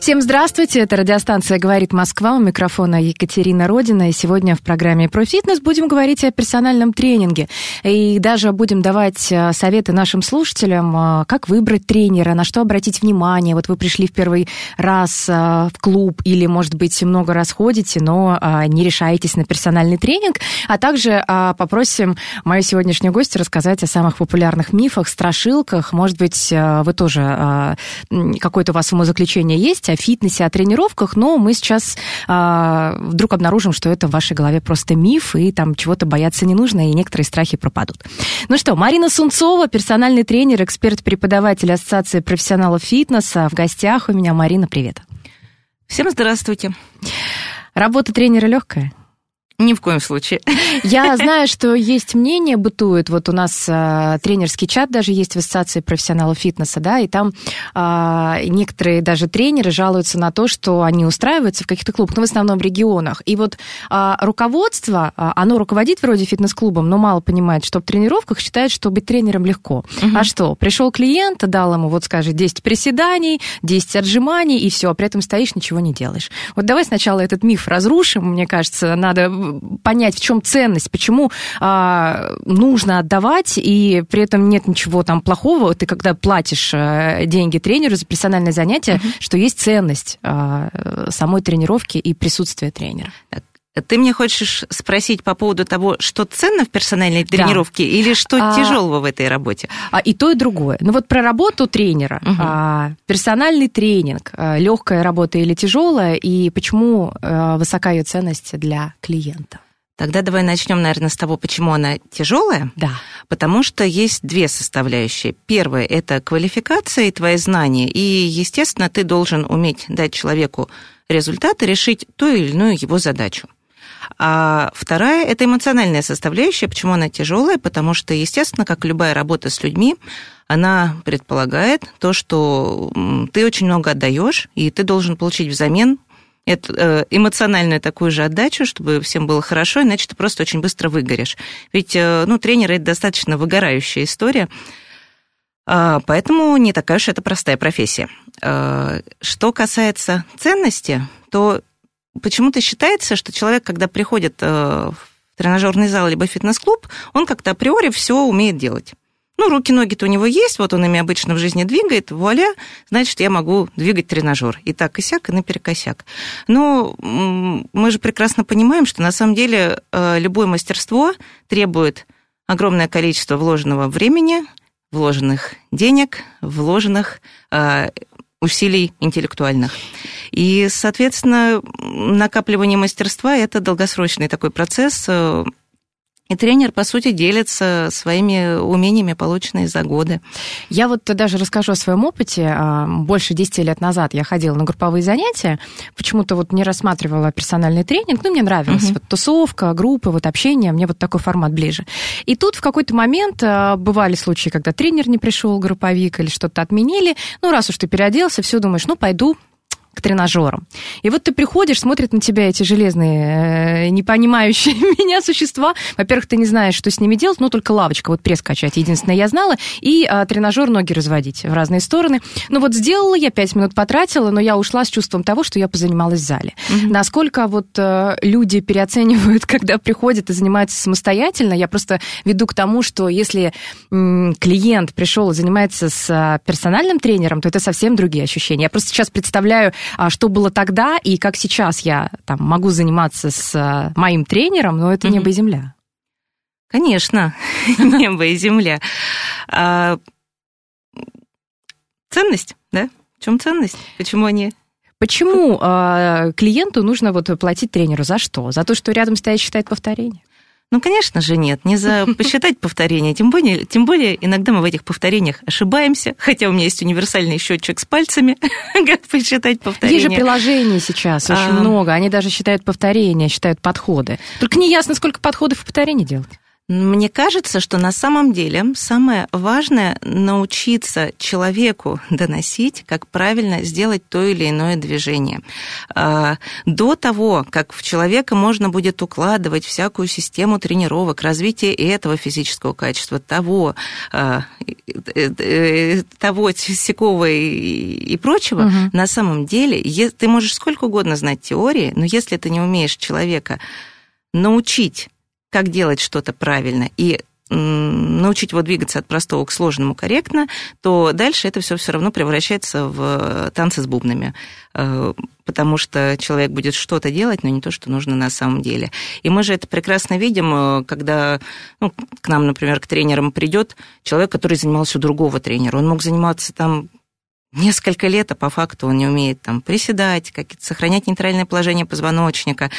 Всем здравствуйте, это радиостанция «Говорит Москва», у микрофона Екатерина Родина, и сегодня в программе «Про фитнес» будем говорить о персональном тренинге, и даже будем давать э, советы нашим слушателям, э, как выбрать тренера, на что обратить внимание, вот вы пришли в первый раз э, в клуб или, может быть, много раз ходите, но не решаетесь на персональный тренинг, а также попросим мою сегодняшнюю гостью рассказать о самых популярных мифах, страшилках, может быть, вы тоже, какое-то у вас умозаключение есть о фитнесе, о тренировках, но мы сейчас а, вдруг обнаружим, что это в вашей голове просто миф, и там чего-то бояться не нужно, и некоторые страхи пропадут. Ну что, Марина Сунцова, персональный тренер, эксперт-преподаватель Ассоциации профессионалов фитнеса. В гостях у меня Марина, привет. Всем здравствуйте. Работа тренера легкая? Ни в коем случае. Я знаю, что есть мнение, бытует, вот у нас э, тренерский чат даже есть в Ассоциации профессионалов фитнеса, да, и там э, некоторые даже тренеры жалуются на то, что они устраиваются в каких-то клубах, но в основном в регионах. И вот э, руководство, оно руководит вроде фитнес-клубом, но мало понимает, что в тренировках считает, что быть тренером легко. Мгм. А что, пришел клиент, дал ему, вот скажи, 10 приседаний, 10 отжиманий, и все, а при этом стоишь, ничего не делаешь. Вот давай сначала этот миф разрушим, мне кажется, надо понять, в чем ценность, почему а, нужно отдавать, и при этом нет ничего там плохого. Ты когда платишь э, деньги тренеру за персональное занятие, что есть ценность а, самой тренировки и присутствия тренера. Ты мне хочешь спросить по поводу того, что ценно в персональной Да. тренировке или что А- тяжелого в этой работе? А, и то, и другое. Ну вот про работу тренера. Мгм. А, персональный тренинг, легкая работа или тяжелая, и почему а, высока ее ценность для клиента? Тогда давай начнем, наверное, с того, почему она тяжелая. Да. Потому что есть две составляющие. Первая – это квалификация и твои знания. И, естественно, ты должен уметь дать человеку результат и решить ту или иную его задачу. А вторая – это эмоциональная составляющая. Почему она тяжелая? Потому что, естественно, как любая работа с людьми, она предполагает то, что ты очень много отдаешь, и ты должен получить взамен э, эмоциональную такую же отдачу, чтобы всем было хорошо, иначе ты просто очень быстро выгоришь. Ведь, э, ну, тренеры – это достаточно выгорающая история, а, поэтому не такая уж это простая профессия. А, Что касается ценности, то почему-то считается, что человек, когда приходит э, в тренажерный зал либо фитнес-клуб, он как-то априори все умеет делать. Ну, руки-ноги-то у него есть, вот он ими обычно в жизни двигает, вуаля, значит, я могу двигать тренажер. И так, и сяк, и наперекосяк. Но мы же прекрасно понимаем, что на самом деле э, любое мастерство требует огромное количество вложенного времени, вложенных денег, вложенных э, усилий интеллектуальных. И, соответственно, накапливание мастерства – это долгосрочный такой процесс, э, и тренер, по сути, делится своими умениями, полученными за годы. Я вот даже расскажу о своем опыте. А, Больше 10 лет назад я ходила на групповые занятия, почему-то вот не рассматривала персональный тренинг, ну, мне нравилась Мгм. вот тусовка, группы, вот общение, мне вот такой формат ближе. И тут в какой-то момент а, бывали случаи, когда тренер не пришел, групповик или что-то отменили. Ну, раз уж ты переоделся, все думаешь, ну, пойду к тренажерам. И вот ты приходишь, смотрят на тебя эти железные, э, не понимающие меня существа. Во-первых, ты не знаешь, что с ними делать, ну, только лавочка, вот пресс качать, единственное, я знала, и а, тренажер ноги разводить в разные стороны. Ну, вот сделала я, пять минут потратила, но я ушла с чувством того, что я позанималась в зале. Насколько вот э, люди переоценивают, когда приходят и занимаются самостоятельно, я просто веду к тому, что если м, клиент пришел и занимается с а, персональным тренером, то это совсем другие ощущения. Я просто сейчас представляю, что было тогда и как сейчас я там могу заниматься с а, моим тренером, но это Мгм. небо и земля. Конечно, небо и земля. А, ценность, да? В чем ценность? Почему они... Почему а, клиенту нужно вот платить тренеру? За что? За то, что рядом стоит считает повторение? Ну, конечно же, нет. Не за посчитать повторения. Тем более, тем более, иногда мы в этих повторениях ошибаемся. Хотя у меня есть универсальный счетчик с пальцами, как посчитать повторения. Есть же приложений сейчас очень А. много. Они даже считают повторения, считают подходы. Только не ясно, сколько подходов и повторений делать. Мне кажется, что на самом деле самое важное научиться человеку доносить, как правильно сделать то или иное движение. А, До того, как в человека можно будет укладывать всякую систему тренировок, развитие этого физического качества, того, а, э, э, того, сякого и прочего, Мгм. на самом деле, ты можешь сколько угодно знать теории, но если ты не умеешь человека научить как делать что-то правильно и научить его двигаться от простого к сложному корректно, то дальше это все все равно превращается в танцы с бубнами, Э, потому что человек будет что-то делать, но не то, что нужно на самом деле. И мы же это прекрасно видим, э, когда ну, к нам, например, к тренерам придет человек, который занимался у другого тренера. Он мог заниматься там несколько лет, а по факту он не умеет там приседать, как сохранять нейтральное положение позвоночника.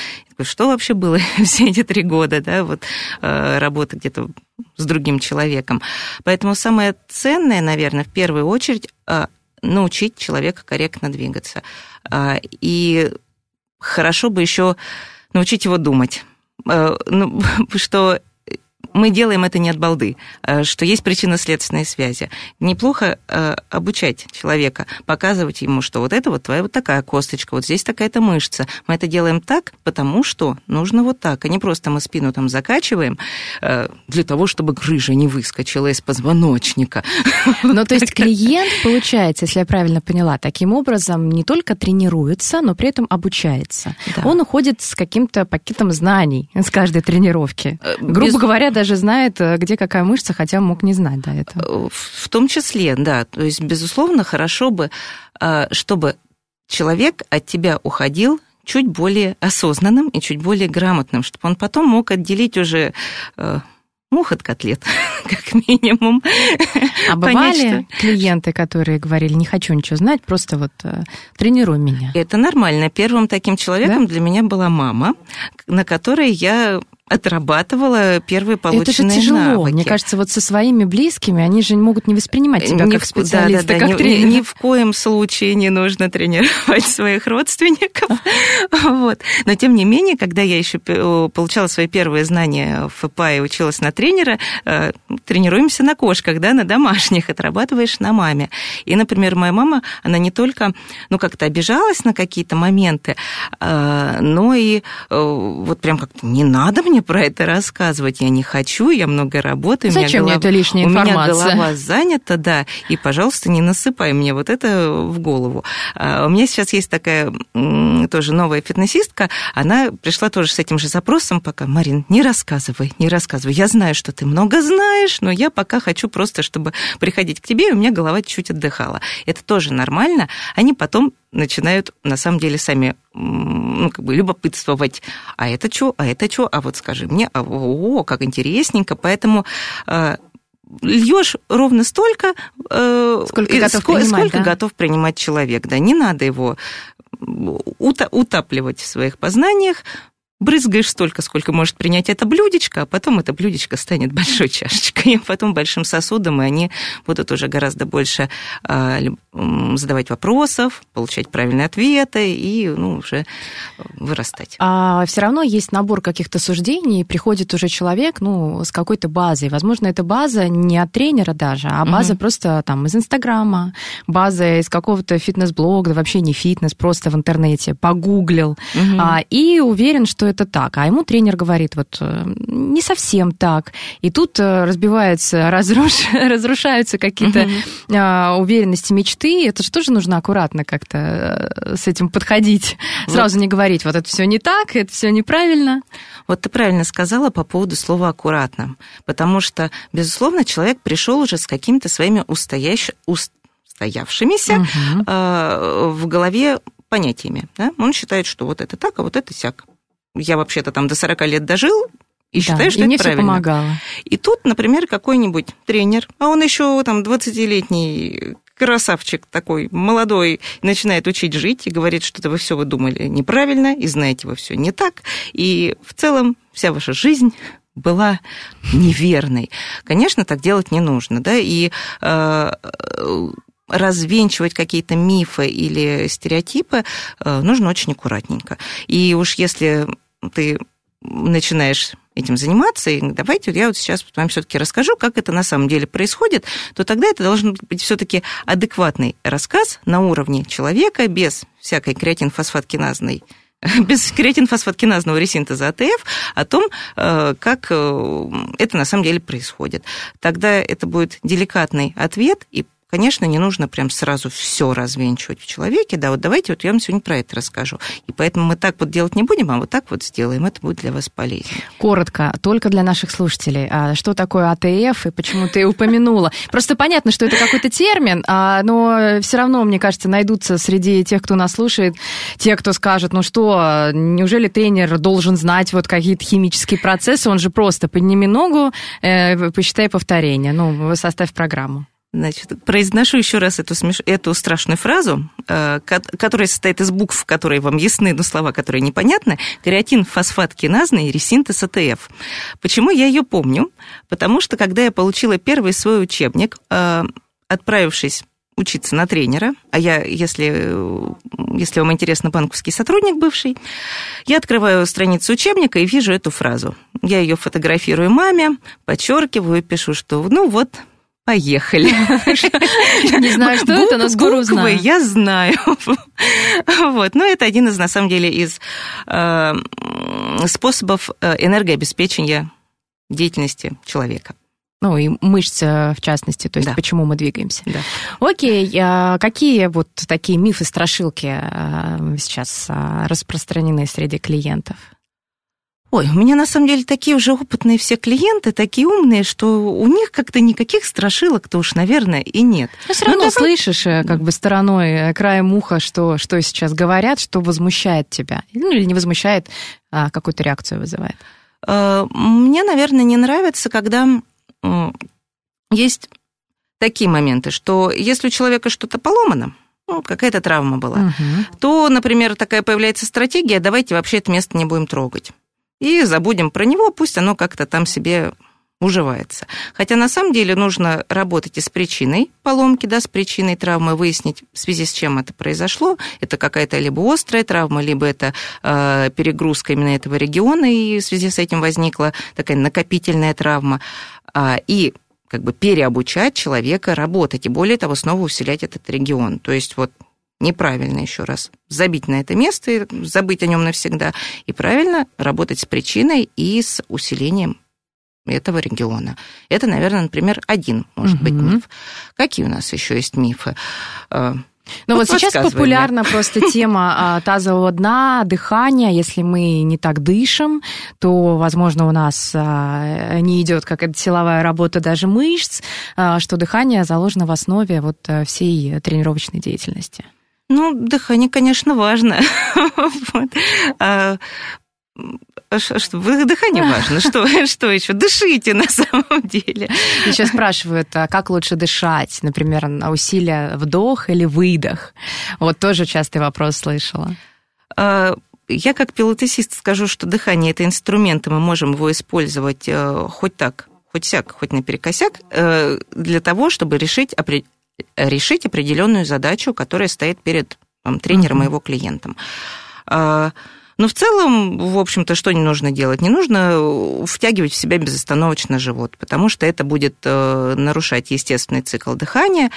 Что вообще было все эти три года, да, вот э, работы где-то с другим человеком. Поэтому самое ценное, наверное, в первую очередь э, научить человека корректно двигаться. А, И хорошо бы еще научить его думать, Э, ну, что мы делаем это не от балды, э, что есть причинно-следственные связи. Неплохо э, обучать человека, показывать ему, что вот это вот твоя вот такая косточка, вот здесь такая-то мышца. Мы это делаем так, потому что нужно вот так, а не просто мы спину там закачиваем э, для того, чтобы грыжа не выскочила из позвоночника. Ну, то есть клиент, получается, если я правильно поняла, таким образом не только тренируется, но при этом обучается. Да. Он уходит с каким-то пакетом знаний с каждой тренировки. Грубо без- говоря, даже знает, э, где какая мышца, хотя мог не знать до этого. Э, В том числе, да. То есть, безусловно, хорошо бы, э, чтобы человек от тебя уходил чуть более осознанным и чуть более грамотным, чтобы он потом мог отделить уже мух от котлет, как минимум. А Понять, бывали клиенты, которые говорили, не хочу ничего знать, просто вот тренируй меня. Это нормально. Первым таким человеком для меня была мама, на которой я отрабатывала первые Это же полученные тяжело. навыки. Мне кажется, вот со своими близкими они же могут не воспринимать тебя Ни как в- специалиста, да, да, да, как ни, тренера. ни- ни в коем случае не нужно тренировать своих родственников. Вот. Но тем не менее, когда я еще получала свои первые знания в ФПА и училась на тренера, э, тренируемся на кошках, да, на домашних, отрабатываешь на маме. И, например, моя мама, она не только, ну, как-то обижалась на какие-то моменты, э, но и э, вот прям как-то не надо мне про это рассказывать, я не хочу, я много работаю. у меня Зачем мне голова- эта лишняя У меня информация? голова занята, да, и, пожалуйста, не насыпай мне вот это в голову. А, У меня сейчас есть такая тоже новая фитнесистка, она пришла тоже с этим же запросом пока, Марин, не рассказывай, не рассказывай, я знаю, что ты много знаешь, но я пока хочу просто, чтобы приходить к тебе, и у меня голова чуть отдыхала. Это тоже нормально, они потом начинают, на самом деле, сами ну, как бы любопытствовать, а это что, а это что, а вот скажи мне, а, о, как интересненько, поэтому э, льешь ровно столько, э, Сколько готов ско- принимать, сколько да? готов принимать человек. Да, не надо его утапливать в своих познаниях. Брызгаешь столько, сколько может принять это блюдечко, а потом это блюдечко станет большой чашечкой, и потом большим сосудом, и они будут уже гораздо больше а, задавать вопросов, получать правильные ответы и ну, уже вырастать. А все равно есть набор каких-то суждений, и приходит уже человек, ну, с какой-то базой. Возможно, эта база не от тренера даже, а база Мгм. просто там из Инстаграма, база из какого-то фитнес-блога, да вообще не фитнес, просто в интернете, погуглил, Мгм. а, и уверен, что это так. А ему тренер говорит, вот э, не совсем так. И тут э, разбиваются, разруш- разрушаются какие-то а, уверенности, мечты. Это же тоже нужно аккуратно как-то э, с этим подходить. Сразу не говорить, вот это все не так, это все неправильно. Вот ты правильно сказала по поводу слова аккуратно, потому что, безусловно, человек пришел уже с какими-то своими устоящ... устоявшимися Мгм. э, в голове понятиями. Да? Он считает, что вот это так, а вот это сяк. Я вообще-то там до 40 лет дожил, и Да, считаю, что и это мне все правильно. помогало. И тут, например, какой-нибудь тренер, а он еще там 20-летний красавчик такой, молодой, начинает учить жить и говорит, что-то вы все вы думали неправильно, и знаете вы все не так. И в целом вся ваша жизнь была неверной. Конечно, так делать не нужно, да, и э, развенчивать какие-то мифы или стереотипы э, нужно очень аккуратненько. И уж если ты начинаешь этим заниматься, и давайте я вот сейчас вам все-таки расскажу, как это на самом деле происходит, то тогда это должен быть все-таки адекватный рассказ на уровне человека, без всякой креатинфосфаткиназной без креатинфосфаткиназного ресинтеза АТФ о том, э, как э, это на самом деле происходит. Тогда это будет деликатный ответ и конечно, не нужно прям сразу все развенчивать в человеке. Да, вот давайте вот я вам сегодня про это расскажу. И поэтому мы так вот делать не будем, а вот так вот сделаем. Это будет для вас полезно. Коротко, только для наших слушателей. А что такое АТФ и почему ты упомянула? Просто понятно, что это какой-то термин, а, но все равно, мне кажется, найдутся среди тех, кто нас слушает, те, кто скажет, ну что, неужели тренер должен знать вот какие-то химические процессы? Он же просто подними ногу, э, посчитай повторение. Ну, составь программу. Значит, произношу еще раз эту, смеш... эту страшную фразу, э, которая состоит из букв, которые вам ясны, но слова, которые непонятны. Креатин, фосфат киназный, ресинтез АТФ. Почему я ее помню? Потому что, когда я получила первый свой учебник, э, отправившись учиться на тренера, а я, если, если вам интересно, банковский сотрудник бывший, я открываю страницу учебника и вижу эту фразу. Я ее фотографирую маме, подчеркиваю, пишу, что ну вот, Поехали. Не знаю, что это, но скоро узнаю. я знаю. Вот. Но это один из, на самом деле, из э, способов э, энергообеспечения деятельности человека. Ну и мышц в частности, то есть да. почему мы двигаемся. Да. Окей, а какие вот такие мифы, страшилки э, сейчас распространены среди клиентов? Ой, у меня на самом деле такие уже опытные все клиенты, такие умные, что у них как-то никаких страшилок-то уж, наверное, и нет. Но все равно ну, слышишь э, как бы стороной, э, краем уха, что, что сейчас говорят, что возмущает тебя. Ну или не возмущает, а какую-то реакцию вызывает. Э, мне, наверное, не нравится, когда есть такие моменты, что если у человека что-то поломано, ну, какая-то травма была, угу. то, например, такая появляется стратегия, давайте вообще это место не будем трогать и забудем про него, пусть оно как-то там себе уживается. Хотя на самом деле нужно работать и с причиной поломки, да, с причиной травмы, выяснить, в связи с чем это произошло. Это какая-то либо острая травма, либо это э, перегрузка именно этого региона, и в связи с этим возникла такая накопительная травма. А, и как бы переобучать человека работать, и более того, снова усилять этот регион. То есть вот неправильно еще раз забить на это место и забыть о нем навсегда, и правильно работать с причиной и с усилением этого региона. Это, наверное, например, один может угу. быть миф. Какие у нас еще есть мифы? А, ну вот, вот сейчас популярна просто тема а, тазового дна, дыхания. Если мы не так дышим, то, возможно, у нас а, не идет какая-то силовая работа даже мышц, что дыхание заложено в основе вот всей тренировочной деятельности. Ну, дыхание, конечно, важно. вот. а, что, дыхание важно. Что, что еще? Дышите на самом деле. Еще спрашивают, а как лучше дышать? Например, на усилие вдох или выдох? Вот тоже частый вопрос слышала. А, я как пилотесист скажу, что дыхание – это инструмент, и мы можем его использовать э, хоть так, хоть сяк, хоть наперекосяк, э, для того, чтобы решить решить определенную задачу, которая стоит перед там, тренером uh-huh. и его клиентом. А, но в целом, в общем-то, что не нужно делать? Не нужно втягивать в себя безостановочно живот, потому что это будет э, нарушать естественный цикл дыхания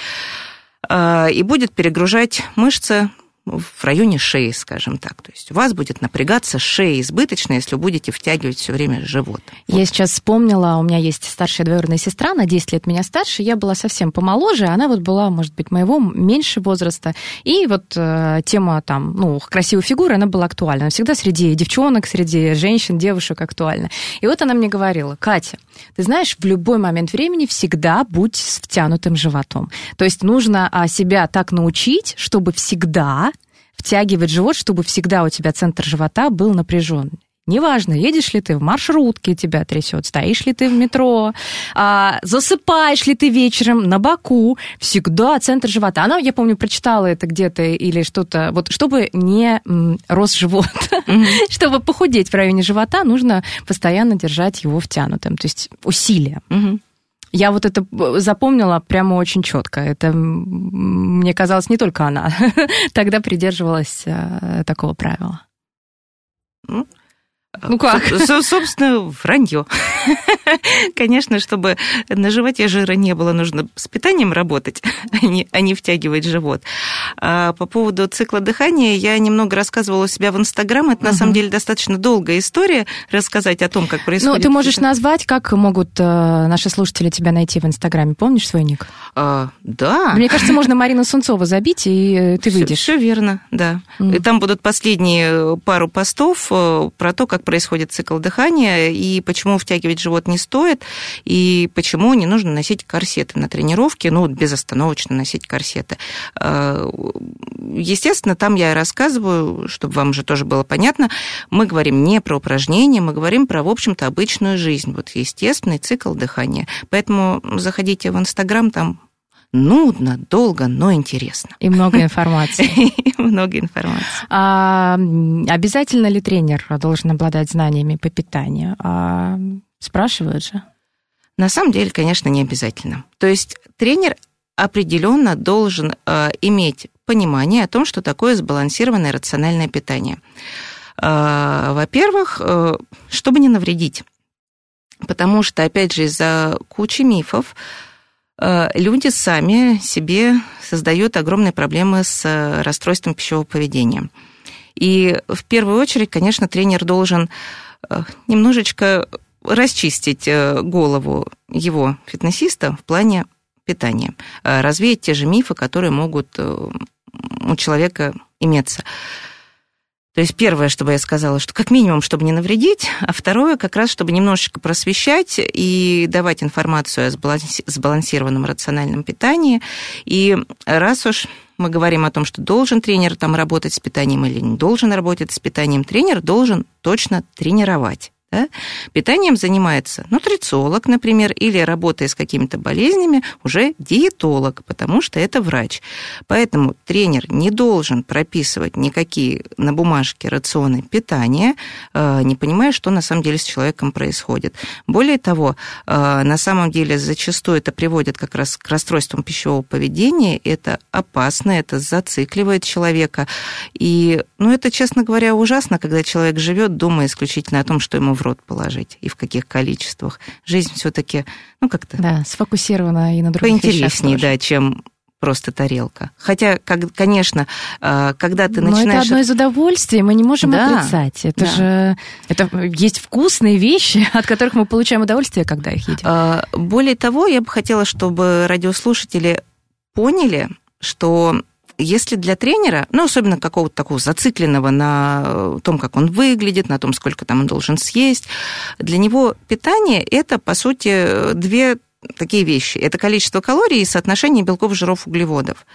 а, и будет перегружать мышцы в районе шеи, скажем так. То есть у вас будет напрягаться шея избыточно, если вы будете втягивать все время живот. Я вот. сейчас вспомнила, у меня есть старшая двоюродная сестра, на 10 лет меня старше, я была совсем помоложе, она вот была, может быть, моего меньше возраста, и вот э, тема там, ну, красивой фигуры, она была актуальна. Она всегда среди девчонок, среди женщин, девушек актуальна. И вот она мне говорила, Катя, ты знаешь, в любой момент времени всегда будь с втянутым животом. То есть нужно а, себя так научить, чтобы всегда втягивать живот, чтобы всегда у тебя центр живота был напряжен. Неважно, едешь ли ты в маршрутке, тебя трясет, стоишь ли ты в метро, а, засыпаешь ли ты вечером на боку, всегда центр живота. Она, я помню, прочитала это где-то или что-то, вот чтобы не м, рос живот, чтобы похудеть в районе живота, нужно постоянно держать его втянутым, то есть усилия. Я вот это запомнила прямо очень четко. Это, мне казалось, не только она тогда придерживалась э, такого правила. Ну как? Со- собственно, вранье. Конечно, чтобы на животе жира не было, нужно с питанием работать, а не, а не втягивать живот. А по поводу цикла дыхания я немного рассказывала у себя в Инстаграм. Это, на самом деле, достаточно долгая история рассказать о том, как происходит. Ну, ты можешь назвать, как могут э, наши слушатели тебя найти в Инстаграме. Помнишь свой ник? А, да. Мне кажется, можно Марину Сунцова забить, и э, ты выйдешь. Все верно, да. Mm. И там будут последние пару постов э, про то, как происходит цикл дыхания и почему втягивать живот не стоит, и почему не нужно носить корсеты на тренировке, ну, безостановочно носить корсеты. Э, естественно, там я рассказываю, чтобы вам же тоже было понятно, мы говорим не про упражнения, мы говорим про, в общем-то, обычную жизнь, вот естественный цикл дыхания. Поэтому заходите в Инстаграм, там нудно, долго, но интересно. И много информации. много информации. А, обязательно ли тренер должен обладать знаниями по питанию? А, спрашивают же. На самом деле, конечно, не обязательно. То есть тренер определенно должен э, иметь понимание о том, что такое сбалансированное рациональное питание. Э, во-первых, э, чтобы не навредить. Потому что, опять же, из-за кучи мифов люди сами себе создают огромные проблемы с э, расстройством пищевого поведения. И в первую очередь, конечно, тренер должен э, немножечко расчистить голову его фитнесиста в плане питания, развеять те же мифы, которые могут у человека иметься. То есть первое, чтобы я сказала, что как минимум, чтобы не навредить, а второе, как раз, чтобы немножечко просвещать и давать информацию о сбалансированном рациональном питании. И раз уж мы говорим о том, что должен тренер там работать с питанием или не должен работать с питанием, тренер должен точно тренировать. Да? Питанием занимается нутрициолог, например, или работая с какими-то болезнями, уже диетолог, потому что это врач. Поэтому тренер не должен прописывать никакие на бумажке рационы питания, э, не понимая, что на самом деле с человеком происходит. Более того, э, на самом деле зачастую это приводит как раз к расстройствам пищевого поведения, это опасно, это зацикливает человека. И, ну, это, честно говоря, ужасно, когда человек живет, думая исключительно о том, что ему в рот положить и в каких количествах. Жизнь все-таки, ну как-то... Да, сфокусирована и на других Поинтереснее, да, чем просто тарелка. Хотя, как, конечно, а, когда ты начинаешь... Но это одно из удовольствий, мы не можем да, отрицать. Это да. же... Это есть вкусные вещи, от которых мы получаем удовольствие, когда их едим. А, более того, я бы хотела, чтобы радиослушатели поняли, что если для тренера, ну, особенно какого-то такого зацикленного на э, том, как он выглядит, на том, сколько там он должен съесть, для него питание – это, по сути, две такие вещи. Это количество калорий и соотношение белков, жиров, углеводов.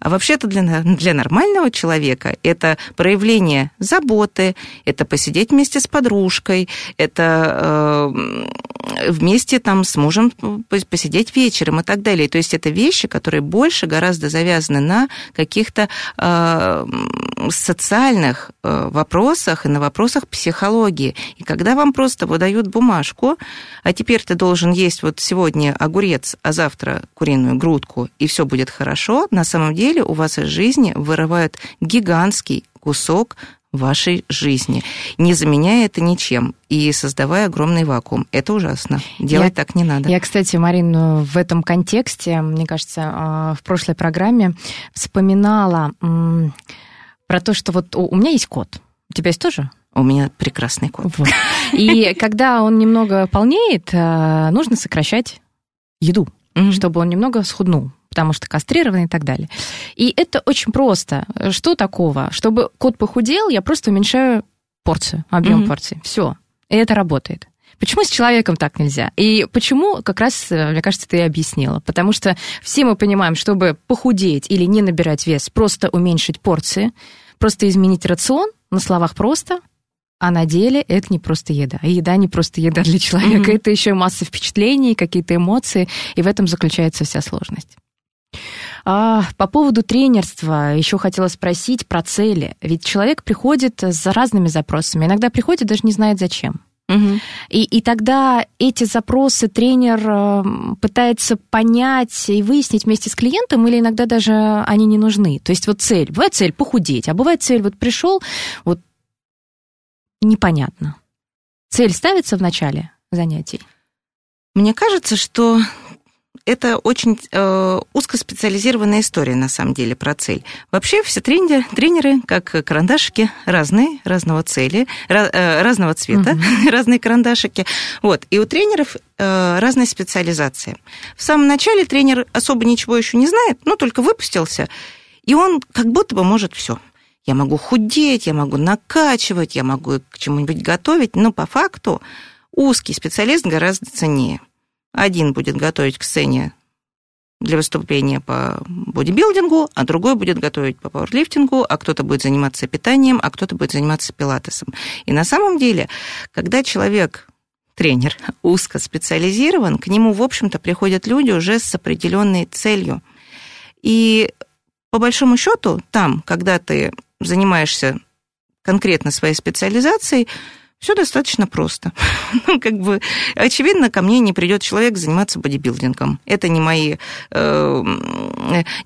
А вообще-то для, для нормального человека это проявление заботы, это посидеть вместе с подружкой, это э, вместе там с мужем посидеть вечером и так далее. То есть это вещи, которые больше гораздо завязаны на каких-то э, социальных э, вопросах и на вопросах психологии. И когда вам просто выдают бумажку, а теперь ты должен есть вот сегодня огурец, а завтра куриную грудку, и все будет хорошо, на самом деле деле у вас из жизни вырывают гигантский кусок вашей жизни, не заменяя это ничем и создавая огромный вакуум. Это ужасно. Делать я, так не надо. Я, кстати, Марин, в этом контексте, мне кажется, а, в прошлой программе вспоминала про то, что вот у меня есть кот. У тебя есть тоже? У меня прекрасный кот. Вот. И когда он немного полнеет, а, нужно сокращать еду, чтобы он немного схуднул потому что кастрированный и так далее. И это очень просто. Что такого? Чтобы кот похудел, я просто уменьшаю порцию, объем mm-hmm. порции. Все. И это работает. Почему с человеком так нельзя? И почему, как раз, э, мне кажется, ты и объяснила. Потому что все мы понимаем, чтобы похудеть или не набирать вес, просто уменьшить порции, просто изменить рацион, на словах просто, А на деле это не просто еда. И еда не просто еда для человека. Мгм. Это еще масса впечатлений, какие-то эмоции. И в этом заключается вся сложность. А, по поводу тренерства еще хотела спросить про цели. Ведь человек приходит с разными запросами. Иногда приходит, даже не знает зачем. Мгм. И, и тогда эти запросы тренер э, пытается понять и выяснить вместе с клиентом, или иногда даже они не нужны. То есть вот цель. Бывает цель похудеть, а бывает цель вот пришел, вот непонятно. Цель ставится в начале занятий. Мне кажется, что это очень э, узкоспециализированная история, на самом деле, про цель. Вообще все тренеры, тренеры как карандашики, разные, разного цели, ra- э, разного цвета, разные карандашики. Вот. И у тренеров э, разная специализация. В самом начале тренер особо ничего еще не знает, ну, только выпустился, и он как будто бы может все. Я могу худеть, я могу накачивать, я могу к чему-нибудь готовить, но по факту узкий специалист гораздо ценнее. Один будет готовить к сцене для выступления по бодибилдингу, а другой будет готовить по пауэрлифтингу, а кто-то будет заниматься питанием, а кто-то будет заниматься пилатесом. И на самом деле, когда человек тренер узко специализирован, к нему, в общем-то, приходят люди уже с определенной целью. И по большому счету, там, когда ты занимаешься конкретно своей специализацией, все достаточно просто. Ну, как бы, очевидно, ко мне не придет человек заниматься бодибилдингом. Это не мои, э,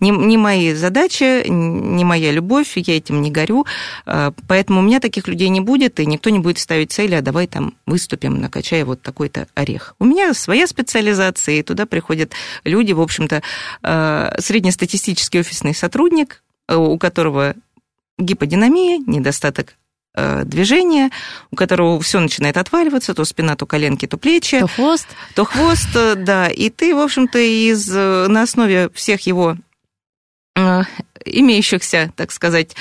не, не мои задачи, не моя любовь, я этим не горю. Э, Поэтому у меня таких людей не будет, и никто не будет ставить цели, а давай там выступим, накачая вот такой-то орех. У меня своя специализация, и туда приходят люди, в общем-то, э, среднестатистический офисный сотрудник, э, у которого гиподинамия, недостаток э, движения, у которого все начинает отваливаться, то спина, то коленки, то плечи, То хвост. то хвост, э, да. И ты, в общем-то, из, э, на основе всех его имеющихся, так сказать,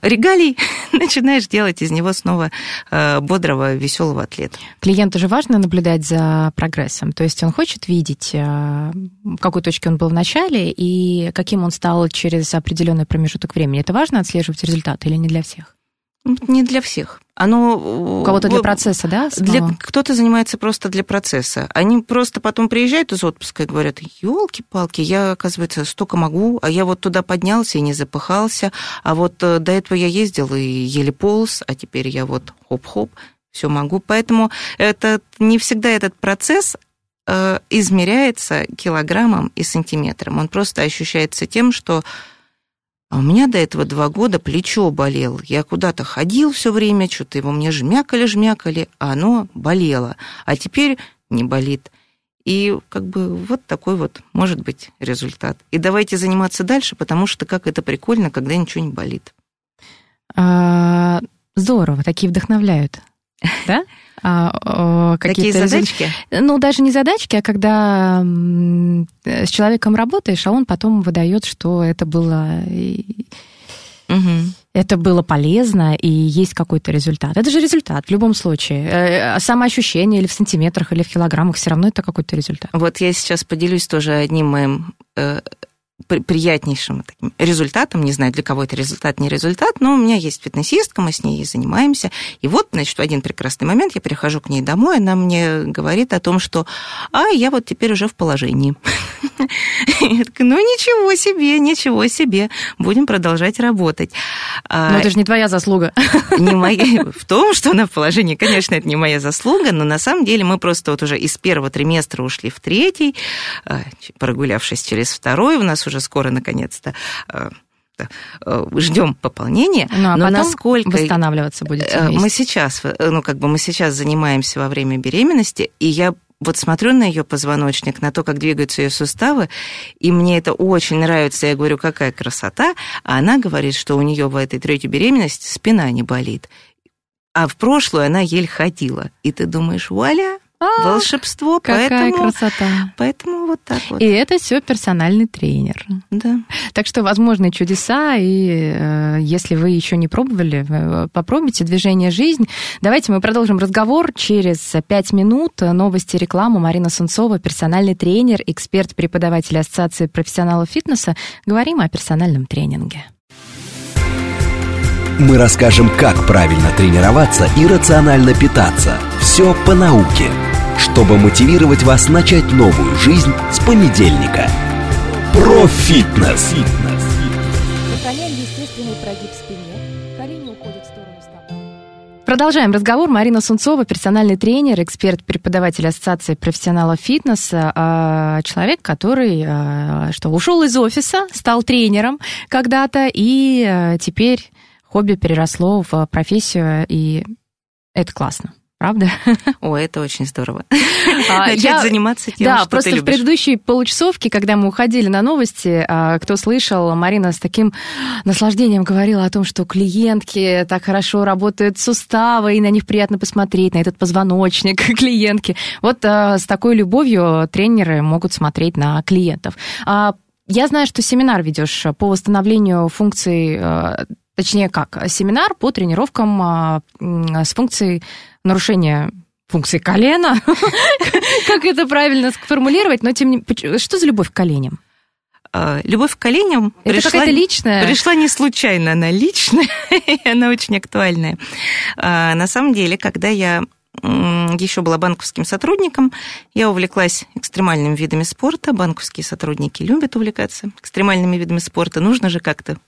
регалий, начинаешь делать из него снова бодрого, веселого атлета. Клиенту же важно наблюдать за прогрессом. То есть он хочет видеть, в какой точке он был в начале и каким он стал через определенный промежуток времени. Это важно отслеживать результаты или не для всех? Не для всех. Оно... У кого-то для процесса, да? Для, кто-то занимается просто для процесса. Они просто потом приезжают из отпуска и говорят, елки-палки, я, оказывается, столько могу, а я вот туда поднялся и не запыхался, а вот э, до этого я ездил и еле полз, а теперь я вот хоп-хоп, все могу. Поэтому это не всегда этот процесс э, измеряется килограммом и сантиметром. Он просто ощущается тем, что а у меня до этого два года плечо болело. Я куда-то ходил все время, что-то его мне жмякали-жмякали, а оно болело. А теперь не болит. И как бы вот такой вот может быть результат. И давайте заниматься дальше, потому что как это прикольно, когда ничего не болит. А, Здорово, такие вдохновляют. Да? А, э, Такие задачки. Ну, даже не задачки, а когда с человеком работаешь, а он потом выдает, что это было, Мгм. это было полезно, и есть какой-то результат. Это же результат в любом случае. Э, Самоощущение или в сантиметрах, или в килограммах, все равно это какой-то результат. Вот я сейчас поделюсь тоже одним моим э, приятнейшим таким результатом. Не знаю, для кого это результат, не результат, но у меня есть фитнесистка, мы с ней занимаемся. И вот, значит, в один прекрасный момент я прихожу к ней домой, она мне говорит о том, что «А, я вот теперь уже в положении». Я такая, ну ничего себе, ничего себе, будем продолжать работать. А, Но это же не твоя заслуга. не моя, в том, что она в положении, конечно, это не моя заслуга, но на самом деле мы просто вот уже из первого триместра ушли в третий, ч- прогулявшись через второй, у нас уже скоро, наконец-то, э, э, ждем пополнения, Ну, а но потом насколько... восстанавливаться будете Э, Мы сейчас, ну, как бы мы сейчас занимаемся во время беременности, и я вот смотрю на ее позвоночник, на то, как двигаются ее суставы, и мне это очень нравится. Я говорю, какая красота. А она говорит, что у нее в этой третьей беременности спина не болит. А в прошлую она еле ходила. И ты думаешь, вуаля, А, волшебство, Какая поэтому, красота. поэтому вот так вот. И это все персональный тренер. Да. Так что возможны чудеса, и э, если вы еще не пробовали, э, попробуйте движение «Жизнь». Давайте мы продолжим разговор через пять минут. Новости, реклама. Марина Сунцова, персональный тренер, эксперт, преподаватель Ассоциации профессионалов фитнеса. Говорим о персональном тренинге. Мы расскажем, как правильно тренироваться и рационально питаться. Все по науке. Чтобы мотивировать вас начать новую жизнь с понедельника. Профитнес. Сохраняем естественный прогиб в спине. Колени уходят в сторону стопы. Продолжаем разговор. Марина Сунцова, персональный тренер, эксперт, преподаватель Ассоциации профессионалов фитнеса, а, человек, который а, что ушел из офиса, стал тренером когда-то, и а, теперь хобби переросло в профессию, и это классно. Правда? О, это очень здорово. А, Начать я- заниматься тем, Да, что просто ты в любишь. предыдущей получасовке, когда мы уходили на новости, а, кто слышал, Марина с таким наслаждением говорила о том, что клиентки так хорошо работают суставы, и на них приятно посмотреть, на этот позвоночник клиентки. Вот а, с такой любовью тренеры могут смотреть на клиентов. Я знаю, что семинар ведешь по восстановлению функций, а, точнее как, семинар по тренировкам а, с функцией нарушения функции колена, как это правильно сформулировать, но тем не что за любовь к коленям? А, Любовь к коленям Это пришла, личная? пришла не случайно, она личная, и она очень актуальная. А, На самом деле, когда я еще была банковским сотрудником, я увлеклась экстремальными видами спорта. Банковские сотрудники любят увлекаться экстремальными видами спорта. Нужно же как-то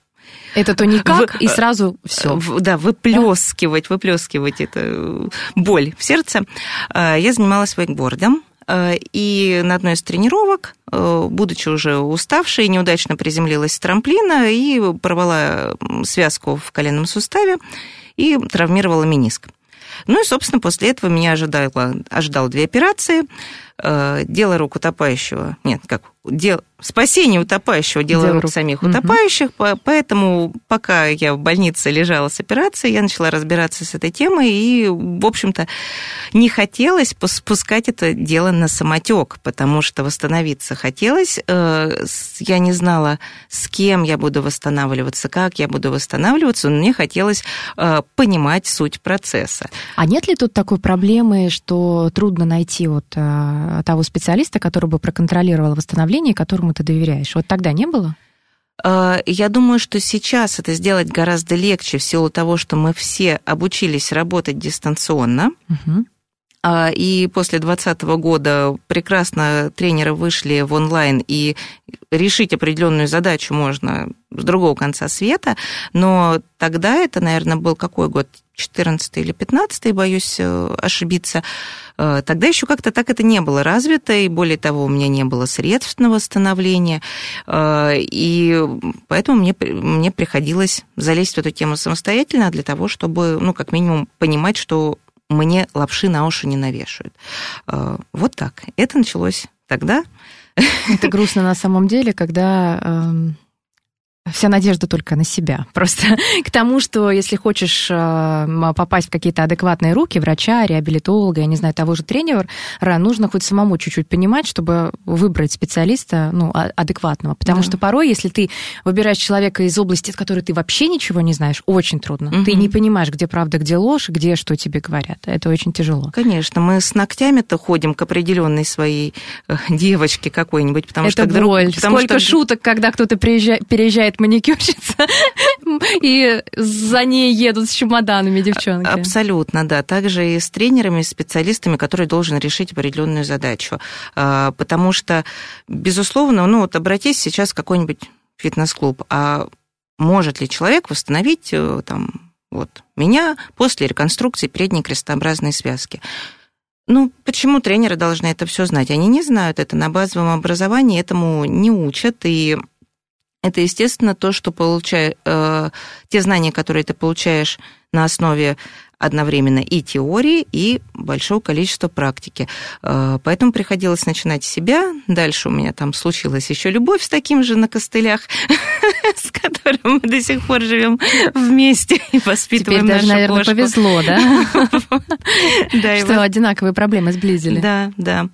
Это то никак, В- и сразу все. В- Да, выплескивать, выплескивать эту э, боль в сердце. А, Я занималась вейкбордом. а, И на одной из тренировок, э, будучи уже уставшей, неудачно приземлилась с трамплина и порвала связку в коленном суставе и травмировала мениск. Ну и, собственно, после этого меня ожидало, ожидало две операции. Э, Дело рук утопающего... Нет, как? Дел... Спасение утопающего, дело, Дело рук, рук. самих Мгм. утопающих. По- Поэтому, пока я в больнице лежала с операцией, я начала разбираться с этой темой. И, в общем-то, не хотелось пус- спускать это дело на самотек, потому что восстановиться хотелось. Э, Я не знала, с кем я буду восстанавливаться, как я буду восстанавливаться, но мне хотелось э, понимать суть процесса. А нет ли тут такой проблемы, что трудно найти вот того специалиста, который бы проконтролировал восстановление, которому ты доверяешь? Вот тогда не было? Э, Я думаю, что сейчас это сделать гораздо легче в силу того, что мы все обучились работать дистанционно. Мгм. А, И после 2020 года прекрасно тренеры вышли в онлайн, и решить определенную задачу можно с другого конца света. Но тогда это, наверное, был какой год? 14 или 15 боюсь э, ошибиться. Э, Тогда еще как-то так это не было развито, и более того, у меня не было средств на восстановление, Э, и поэтому мне, мне приходилось залезть в эту тему самостоятельно для того, чтобы, ну, как минимум, понимать, что мне лапши на уши не навешают. Э, Вот так. Это началось тогда. Это грустно на самом деле, когда эм, вся надежда только на себя. Просто к тому, что если хочешь эм, попасть в какие-то адекватные руки врача, реабилитолога, я не знаю, того же тренера, нужно хоть самому чуть-чуть понимать, чтобы выбрать специалиста ну, а- адекватного. Потому Да. что порой, если ты выбираешь человека из области, в которой ты вообще ничего не знаешь, очень трудно. Ты Мгм. не понимаешь, где правда, где ложь, где что тебе говорят. Это очень тяжело. Конечно, мы с ногтями-то ходим к определенной своей э, девочке какой-нибудь, потому это что... вдруг- боль. потому Сколько что- шуток, когда кто-то приезжает, переезжает маникюрщица, и за ней едут с чемоданами девчонки. Абсолютно, да. Также и с тренерами, с специалистами, которые должен решить определенную задачу. А, Потому что, безусловно, ну вот обратись сейчас в какой-нибудь фитнес-клуб, а может ли человек восстановить э, там, вот, меня после реконструкции передней крестообразной связки? Ну, почему тренеры должны это все знать? Они не знают это на базовом образовании, этому не учат, и это, естественно, то, что получаешь, те знания, которые ты получаешь на основе одновременно и теории, и большого количества практики. Э, Поэтому приходилось начинать с себя. Дальше у меня там случилась еще любовь с таким же на костылях, с которым мы до сих пор живем вместе и Теперь воспитываем даже, нашу наверное, кошку. повезло, да? Что одинаковые проблемы сблизили. да, да.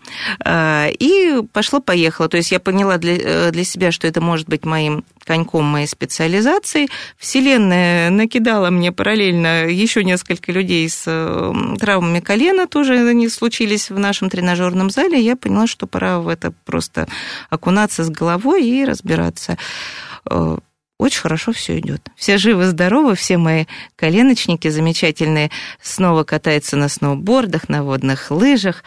А, И пошло-поехало. То есть я поняла для, э, для себя, что это может быть моим коньком моей специализации. Вселенная накидала мне параллельно еще несколько людей с э, травмами колена, тоже они случились в нашем тренажерном зале. Я поняла, что пора в это просто окунаться с головой и разбираться. Э, очень хорошо все идет. Все живы-здоровы, все мои коленочники замечательные, снова катаются на сноубордах, на водных лыжах.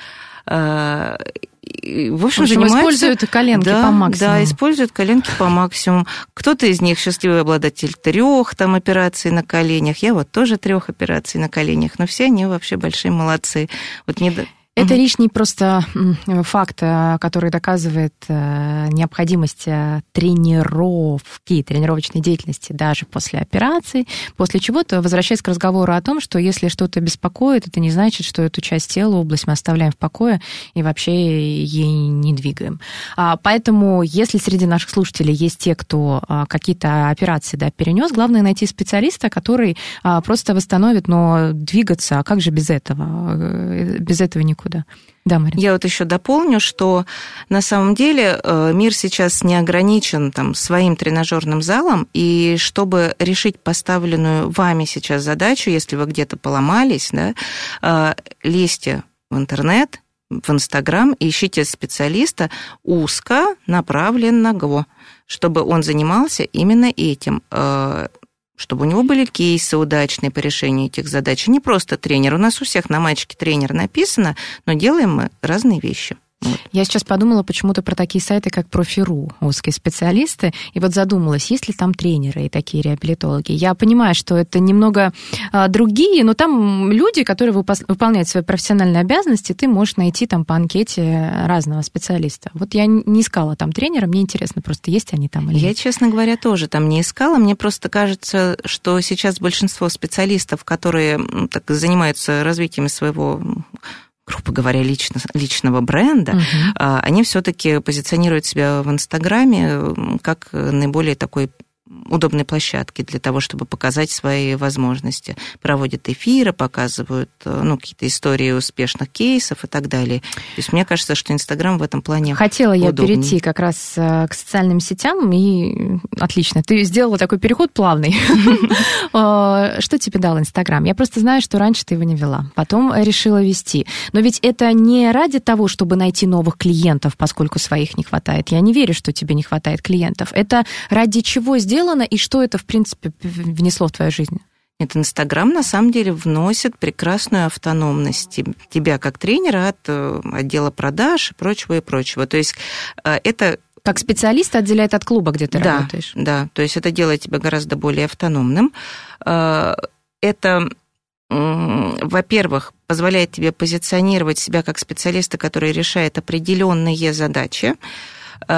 В общем, В общем, занимаются... используют коленки да, по максимуму. Да, используют коленки по максимуму. Кто-то из них счастливый обладатель трех там операций на коленях. Я вот тоже трех операций на коленях. Но все они вообще большие молодцы. Вот не... Это лишний просто факт, э, который доказывает э, необходимость э, тренировки, тренировочной деятельности даже после операции, после чего-то возвращаясь к разговору о том, что если что-то беспокоит, это не значит, что эту часть тела, область мы оставляем в покое и вообще ей не двигаем. А, Поэтому, если среди наших слушателей есть те, кто а, какие-то операции да, перенес, главное найти специалиста, который а, просто восстановит, но двигаться, а как же без этого? Без этого никуда. Да, Марина. Я вот еще дополню, что на самом деле э, мир сейчас не ограничен там, своим тренажерным залом, и чтобы решить поставленную вами сейчас задачу, если вы где-то поломались, да, э, лезьте в интернет, в Инстаграм ищите специалиста узко направленного, чтобы он занимался именно этим э, чтобы у него были кейсы удачные по решению этих задач. Не просто тренер. У нас у всех на мальчике тренер написано, но делаем мы разные вещи. Я сейчас подумала почему-то про такие сайты, как Профи.ру, узкие специалисты, и вот задумалась, есть ли там тренеры и такие реабилитологи. Я понимаю, что это немного а, другие, но там люди, которые выполняют свои профессиональные обязанности, ты можешь найти там по анкете разного специалиста. Вот я не искала там тренера, мне интересно просто, есть они там или Я, нет. честно говоря, тоже там не искала. Мне просто кажется, что сейчас большинство специалистов, которые так, занимаются развитием своего грубо говоря, лично, личного бренда, а, они все-таки позиционируют себя в Инстаграме как наиболее такой удобной площадки для того, чтобы показать свои возможности. Проводят эфиры, показывают э, ну, какие-то истории успешных кейсов и так далее. То есть мне кажется, что Инстаграм в этом плане Хотела я удобнее. перейти как раз э, к социальным сетям, и отлично, ты сделала такой переход плавный. Э, Что тебе дал Инстаграм? Я просто знаю, что раньше ты его не вела, потом решила вести. Но ведь это не ради того, чтобы найти новых клиентов, поскольку своих не хватает. Я не верю, что тебе не хватает клиентов. Это ради чего сделано и что это, в принципе, внесло в твою жизнь? Нет, Инстаграм на самом деле вносит прекрасную автономность теб- тебя как тренера от э, отдела продаж и прочего и прочего. То есть э, это Как специалист отделяет от клуба, где ты да, работаешь. да, то есть это делает тебя гораздо более автономным. Э, Это, во-первых, позволяет тебе позиционировать себя как специалиста, который решает определенные задачи,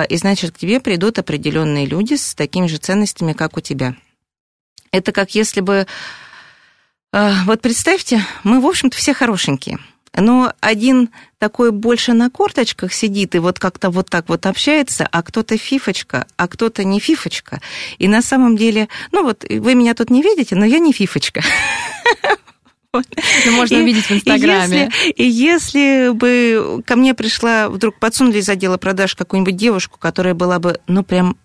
и значит, к тебе придут определенные люди с такими же ценностями, как у тебя. Это как если бы... э, Вот представьте, мы, в общем-то, все хорошенькие. Но один такой больше на корточках сидит и вот как-то вот так вот общается, а кто-то фифочка, а кто-то не фифочка. И на самом деле, ну вот вы меня тут не видите, но я не фифочка. Это можно И- увидеть в и Инстаграме. если- И если бы ко мне пришла, вдруг подсунули из отдела продаж какую-нибудь девушку, которая была бы, ну, прям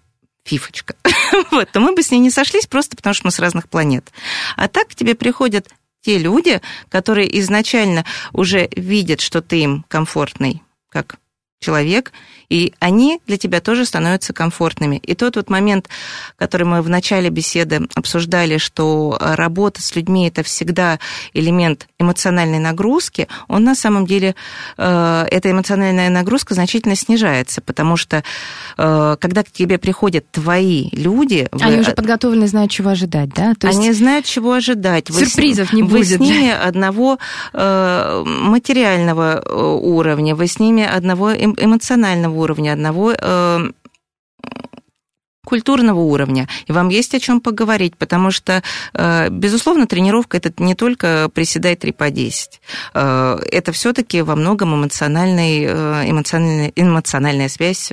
фифочка, вот, то мы бы с ней не сошлись просто потому, что мы с разных планет. А так к тебе приходят те люди, которые изначально уже видят, что ты им комфортный, как человек, и они для тебя тоже становятся комфортными. И тот вот момент, который мы в начале беседы обсуждали, что э, работа с людьми это всегда элемент эмоциональной нагрузки, он на самом деле, э, эта эмоциональная нагрузка значительно снижается, потому что э, когда к тебе приходят твои люди, вы- Они уже подготовлены, знают, чего ожидать, да? То есть они знают, чего ожидать. Вы Сюрпризов не Вы будет. с ними одного э, материального уровня, вы с ними одного эм- эмоционального уровня, одного э, культурного уровня, и вам есть о чем поговорить, потому что, э, безусловно, тренировка это не только приседай 3 по 10. Э, Это все-таки во многом эмоциональный, э, эмоциональная, эмоциональная связь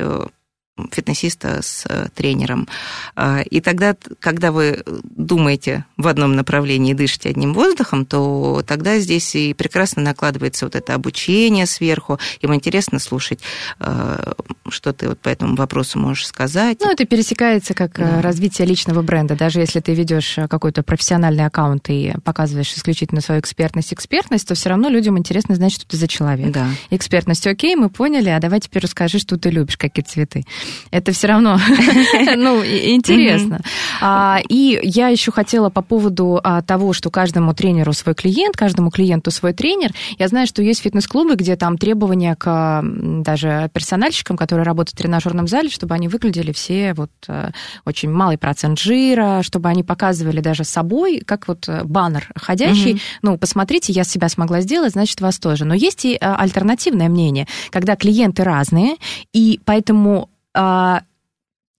фитнесиста с э, тренером. А, И тогда, когда вы думаете в одном направлении и дышите одним воздухом, то тогда здесь и прекрасно накладывается вот это обучение сверху. Им интересно слушать э, что ты вот по этому вопросу можешь сказать? Ну, это пересекается как э, Да. развитие личного бренда. Даже если ты ведешь э, какой-то профессиональный аккаунт и показываешь исключительно свою экспертность, экспертность, то все равно людям интересно знать, что ты за человек. Да. Экспертность, окей, мы поняли, а давай теперь расскажи, что ты любишь, какие цветы. Это все равно, ну, интересно. А, И я еще хотела по поводу а, того, что каждому тренеру свой клиент, каждому клиенту свой тренер. Я знаю, что есть фитнес-клубы, где там требования к даже персональщикам, которые работают в тренажерном зале, чтобы они выглядели все вот э, очень малый процент жира, чтобы они показывали даже собой, как вот э, баннер ходящий. Ну, посмотрите, я себя смогла сделать, значит, вас тоже. Но есть и э, альтернативное мнение, когда клиенты разные, и поэтому а,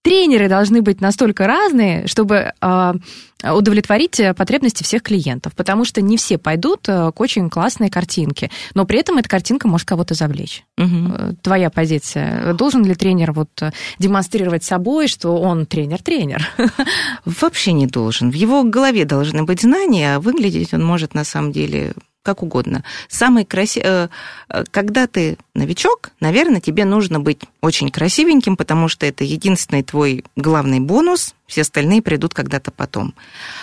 тренеры должны быть настолько разные, чтобы а, удовлетворить э, потребности всех клиентов, потому что не все пойдут э, к очень классной картинке, но при этом эта картинка может кого-то завлечь. Э, Твоя позиция. Должен ли тренер вот демонстрировать собой, что он тренер-тренер? Вообще не должен. В его голове должны быть знания, а выглядеть он может на самом деле как угодно. Самый красивый... Когда ты новичок, наверное, тебе нужно быть очень красивеньким, потому что это единственный твой главный бонус, все остальные придут когда-то потом.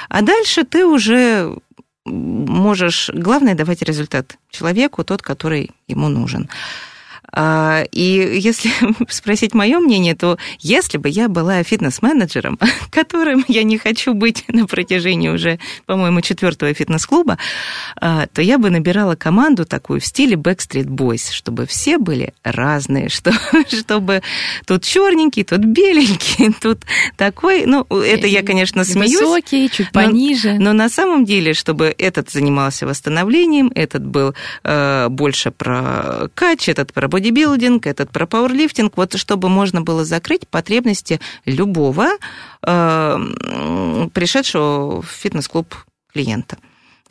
А дальше ты уже можешь... Главное давать результат человеку, тот, который ему нужен. А, И если спросить мое мнение, то если бы я была фитнес-менеджером, которым я не хочу быть на протяжении уже, по-моему, четвертого фитнес-клуба, а, то я бы набирала команду такую в стиле Backstreet Boys, чтобы все были разные, что, чтобы тут черненький, тут беленький, тут такой. Ну, это я, конечно, смеюсь. Высокий, чуть Но- пониже. Но на самом деле, чтобы этот занимался восстановлением, этот был э, больше про кач, этот про бодибилдинг, этот про пауэрлифтинг, вот чтобы можно было закрыть потребности любого э, пришедшего в фитнес-клуб клиента.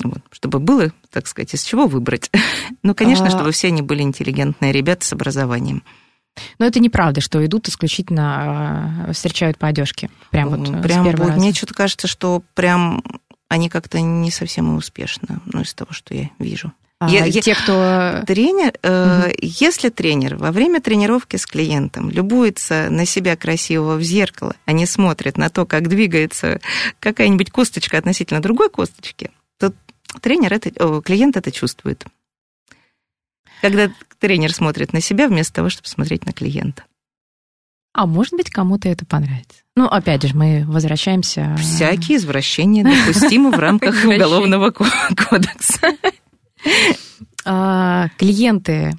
Вот, чтобы было, так сказать, из чего выбрать. Ну, конечно, А- чтобы все они были интеллигентные ребята с образованием. Но это неправда, что идут исключительно э, встречают по одежке. Прям вот э, с прям первого вот раза. мне что-то кажется, что прям они как-то не совсем и успешны, ну, из того, что я вижу. А, Я- Те, кто... Тренер, э, если тренер во время тренировки с клиентом любуется на себя красивого в зеркало, а не смотрит на то, как двигается какая-нибудь косточка относительно другой косточки, то тренер это, о, клиент это чувствует. Когда тренер смотрит на себя вместо того, чтобы смотреть на клиента. А может быть, кому-то это понравится. Ну, опять же, мы возвращаемся... Всякие извращения допустимы в рамках уголовного ко- кодекса. А, Клиенты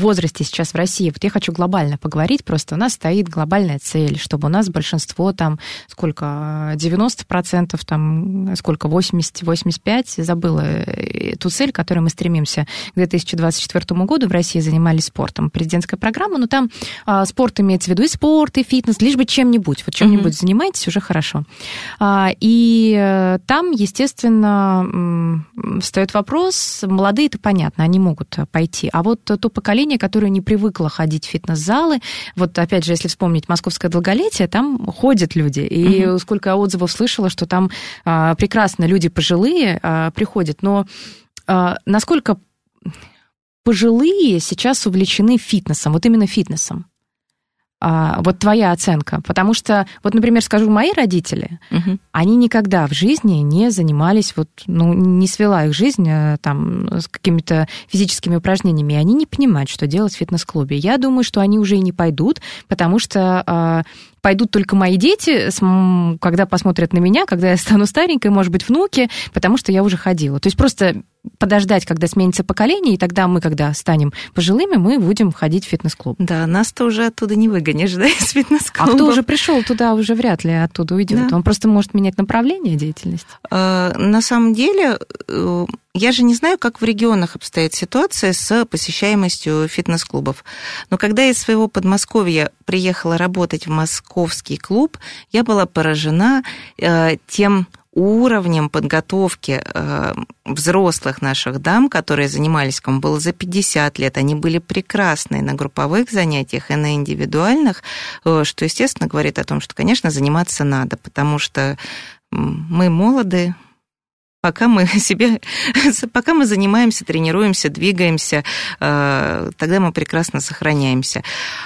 возрасте сейчас в России, вот я хочу глобально поговорить, просто у нас стоит глобальная цель, чтобы у нас большинство там, сколько, 90%, там, сколько, 80, 85, забыла э, ту цель, к которой мы стремимся. К 2024 году в России занимались спортом. Президентская программа, но там а, спорт имеется в виду и спорт, и фитнес, лишь бы чем-нибудь, вот чем-нибудь занимайтесь, уже хорошо. А, И э, там, естественно, встает вопрос, молодые это понятно, они могут пойти, а вот то поколение, которое не привыкло ходить в фитнес-залы, вот опять же, если вспомнить московское долголетие, там ходят люди, и Мгм. сколько я отзывов слышала, что там а, прекрасно люди пожилые а, приходят, но а, насколько пожилые сейчас увлечены фитнесом, вот именно фитнесом? А, вот твоя оценка. Потому что, вот, например, скажу, мои родители, Мгм. они никогда в жизни не занимались, вот, ну, не свела их жизнь э, там с какими-то физическими упражнениями, и они не понимают, что делать в фитнес-клубе. Я думаю, что они уже и не пойдут, потому что а, пойдут только мои дети, когда посмотрят на меня, когда я стану старенькой, может быть, внуки, потому что я уже ходила. То есть просто подождать, когда сменится поколение, и тогда мы, когда станем пожилыми, мы будем ходить в фитнес-клуб. Да, нас-то уже оттуда не выгонишь, да, из А фитнес-клуба. кто уже пришел туда, уже вряд ли оттуда уйдет. Да. Он просто может менять направление деятельности. Э, На самом деле, э, я же не знаю, как в регионах обстоит ситуация с посещаемостью фитнес-клубов. Но когда я из своего Подмосковья приехала работать в московский клуб, я была поражена э, тем уровнем подготовки э, взрослых наших дам, которые занимались, кому было за 50 лет, они были прекрасные на групповых занятиях и на индивидуальных, э, что, естественно, говорит о том, что, конечно, заниматься надо, потому что мы молоды, пока мы себе, пока мы занимаемся, тренируемся, двигаемся, э, тогда мы прекрасно сохраняемся.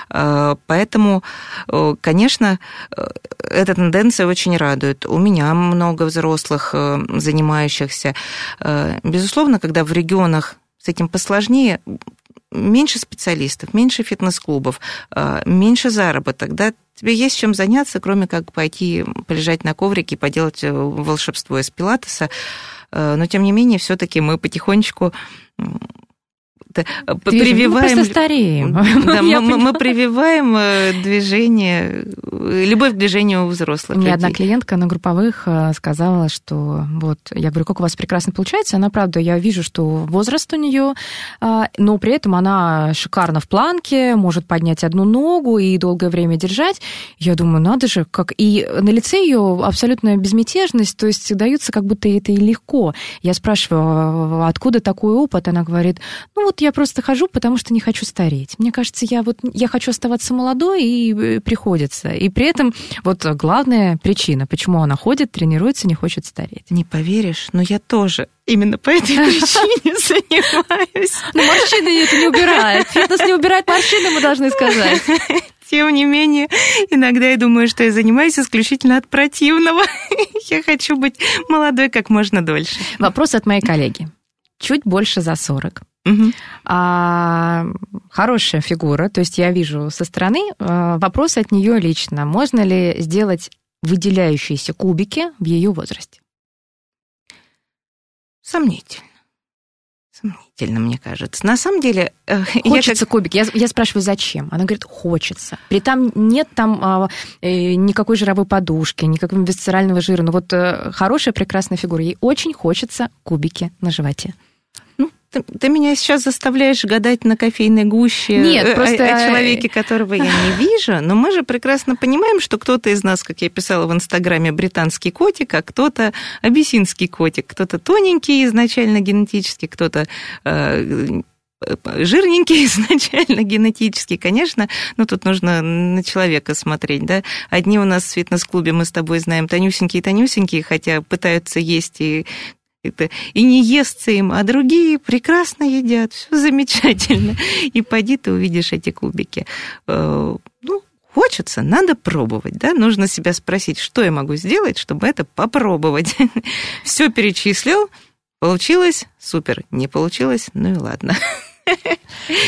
Э, поэтому, э, конечно, эта тенденция очень радует. У меня много взрослых занимающихся. Безусловно, когда в регионах с этим посложнее, меньше специалистов, меньше фитнес-клубов, меньше заработок, да, тебе есть чем заняться, кроме как пойти полежать на коврике и поделать волшебство из пилатеса. Но, тем не менее, все таки мы потихонечку Ты прививаем... Мы стареем. Да, мы, мы прививаем э, движение, любовь к движению у взрослых У меня людей. одна клиентка на групповых э, сказала, что вот, я говорю, как у вас прекрасно получается. Она, правда, я вижу, что возраст у нее, а, но при этом она шикарно в планке, может поднять одну ногу и долгое время держать. Я думаю, надо же, как... И на лице ее абсолютная безмятежность, то есть дается как будто это и легко. Я спрашиваю, «А откуда такой опыт? Она говорит, ну вот я просто хожу, потому что не хочу стареть. Мне кажется, я вот я хочу оставаться молодой, и э, приходится. И при этом вот главная причина, почему она ходит, тренируется, не хочет стареть. Не поверишь, но я тоже именно по этой причине занимаюсь. Но морщины это не убирает. Фитнес не убирает морщины, мы должны сказать. Тем не менее, иногда я думаю, что я занимаюсь исключительно от противного. Я хочу быть молодой как можно дольше. Вопрос от моей коллеги. Чуть больше за 40. А, хорошая фигура, то есть я вижу со стороны. А, вопрос от нее лично. Можно ли сделать выделяющиеся кубики в ее возрасте? Сомнительно. Сомнительно, мне кажется. На самом деле, э, я Хочется кубик. Я, я спрашиваю, зачем? Она говорит, хочется. При этом нет там а, э, никакой жировой подушки, никакого висцерального жира. Но вот э, хорошая, прекрасная фигура. Ей очень хочется кубики на животе. Ну, ты, ты меня сейчас заставляешь гадать на кофейной гуще Нет, э, о- просто- о, человеке, которого я не вижу, но мы же прекрасно понимаем, что кто-то из нас, как я писала в Инстаграме, британский котик, а кто-то абиссинский котик, кто-то тоненький изначально генетически, кто-то э, жирненький изначально генетически, конечно, но тут нужно на человека смотреть, да. Одни у нас в фитнес-клубе, мы с тобой знаем, тонюсенькие-тонюсенькие, хотя пытаются есть и это, и не естся им, а другие прекрасно едят, все замечательно. И пойди ты увидишь эти кубики. Э, Ну, хочется, надо пробовать, да, нужно себя спросить, что я могу сделать, чтобы это попробовать. Все перечислил, получилось, супер, не получилось, ну и ладно.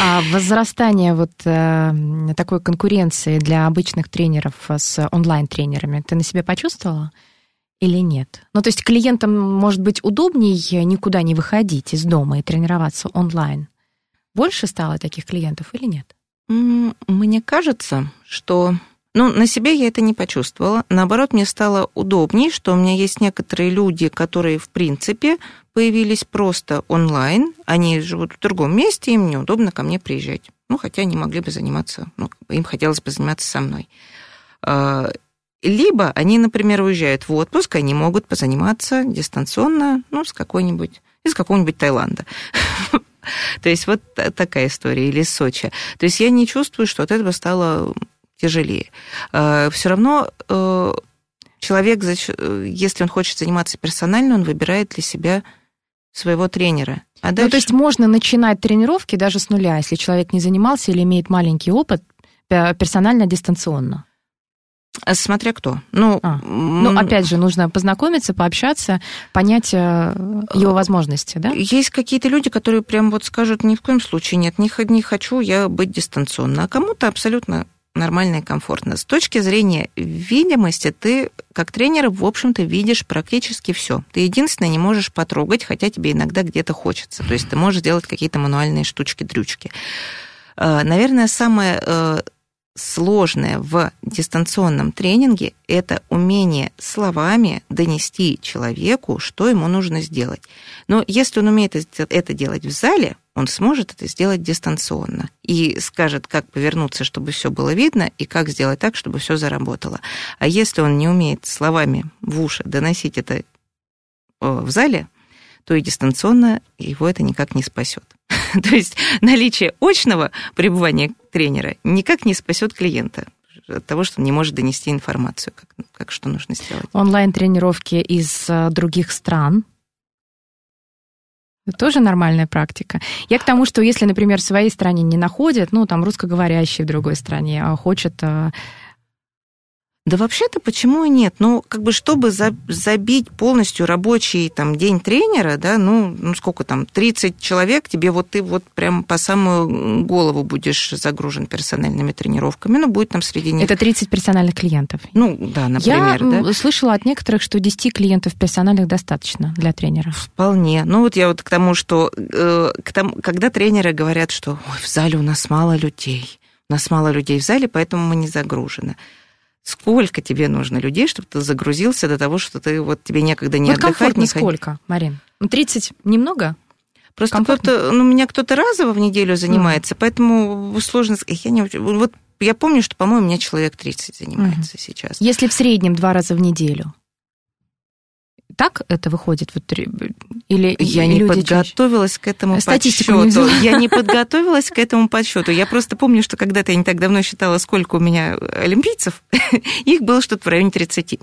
А возрастание вот э, такой конкуренции для обычных тренеров с онлайн-тренерами ты на себе почувствовала или нет? Ну, то есть клиентам, может быть, удобнее никуда не выходить из дома и тренироваться онлайн? Больше стало таких клиентов или нет? Мне кажется, что... Ну, на себе я это не почувствовала. Наоборот, мне стало удобней, что у меня есть некоторые люди, которые, в принципе, появились просто онлайн. Они живут в другом месте, им неудобно ко мне приезжать. Ну, хотя они могли бы заниматься, ну, им хотелось бы заниматься со мной. А, Либо они, например, уезжают в отпуск, они могут позаниматься дистанционно, ну, с какой-нибудь, из какого-нибудь Таиланда. То есть вот та- такая история, или Сочи. То есть я не чувствую, что от этого стало тяжелее. Все равно э, человек, если он хочет заниматься персонально, он выбирает для себя своего тренера. А Ну, то есть можно начинать тренировки даже с нуля, если человек не занимался или имеет маленький опыт, пе- персонально, дистанционно. А Смотря кто. Ну, А, Ну, опять же, нужно познакомиться, пообщаться, понять э, его возможности, да? Есть какие-то люди, которые прям вот скажут, ни в коем случае нет, не, не хочу я быть дистанционно, а кому-то абсолютно нормально и комфортно. С точки зрения видимости, ты как тренер, в общем-то, видишь практически все. Ты единственное не можешь потрогать, хотя тебе иногда где-то хочется. То есть ты можешь делать какие-то мануальные штучки-дрючки. Э, Наверное, самое э, сложное в дистанционном тренинге – это умение словами донести человеку, что ему нужно сделать. Но если он умеет это- делать в зале, он сможет это сделать дистанционно и скажет, как повернуться, чтобы все было видно, и как сделать так, чтобы все заработало. А если он не умеет словами в уши доносить это э, в зале, то и дистанционно его это никак не спасет. То есть наличие очного пребывания тренера никак не спасет клиента от того, что он не может донести информацию, как, как что нужно сделать. Онлайн-тренировки из э, других стран тоже нормальная практика. Я к тому, что если, например, в своей стране не находят, ну, там, русскоговорящий в другой стране, а хочет э, Да вообще-то почему и нет? Ну, как бы, чтобы за- забить полностью рабочий там, день тренера, да, ну, ну, сколько там, 30 человек, тебе вот ты вот прям по самую голову будешь загружен персональными тренировками, ну, будет там среди них... Это 30 персональных клиентов. Ну, да, например, Я да. слышала от некоторых, что 10 клиентов персональных достаточно для тренера. Вполне. Ну вот я вот к тому, что э, к тому, когда тренеры говорят, что Ой, в зале у нас мало людей, у нас мало людей в зале, поэтому мы не загружены. Сколько тебе нужно людей, чтобы ты загрузился до того, что ты вот тебе некогда не вот отдыхать, комфортно не сколько, Марин? Ну, 30 немного? Просто комфортно? кто-то, ну, у меня кто-то разово в неделю занимается, поэтому сложно сказать. Я не вот я помню, что, по-моему, у меня человек 30 занимается сейчас. Если в среднем два раза в неделю. Так это выходит? Вот, или Я не люди чаще? подготовилась к этому Статистику не подсчету. взяла. Я не подготовилась к этому подсчету. Я просто помню, что когда-то я не так давно считала, сколько у меня олимпийцев, их было что-то в районе 30.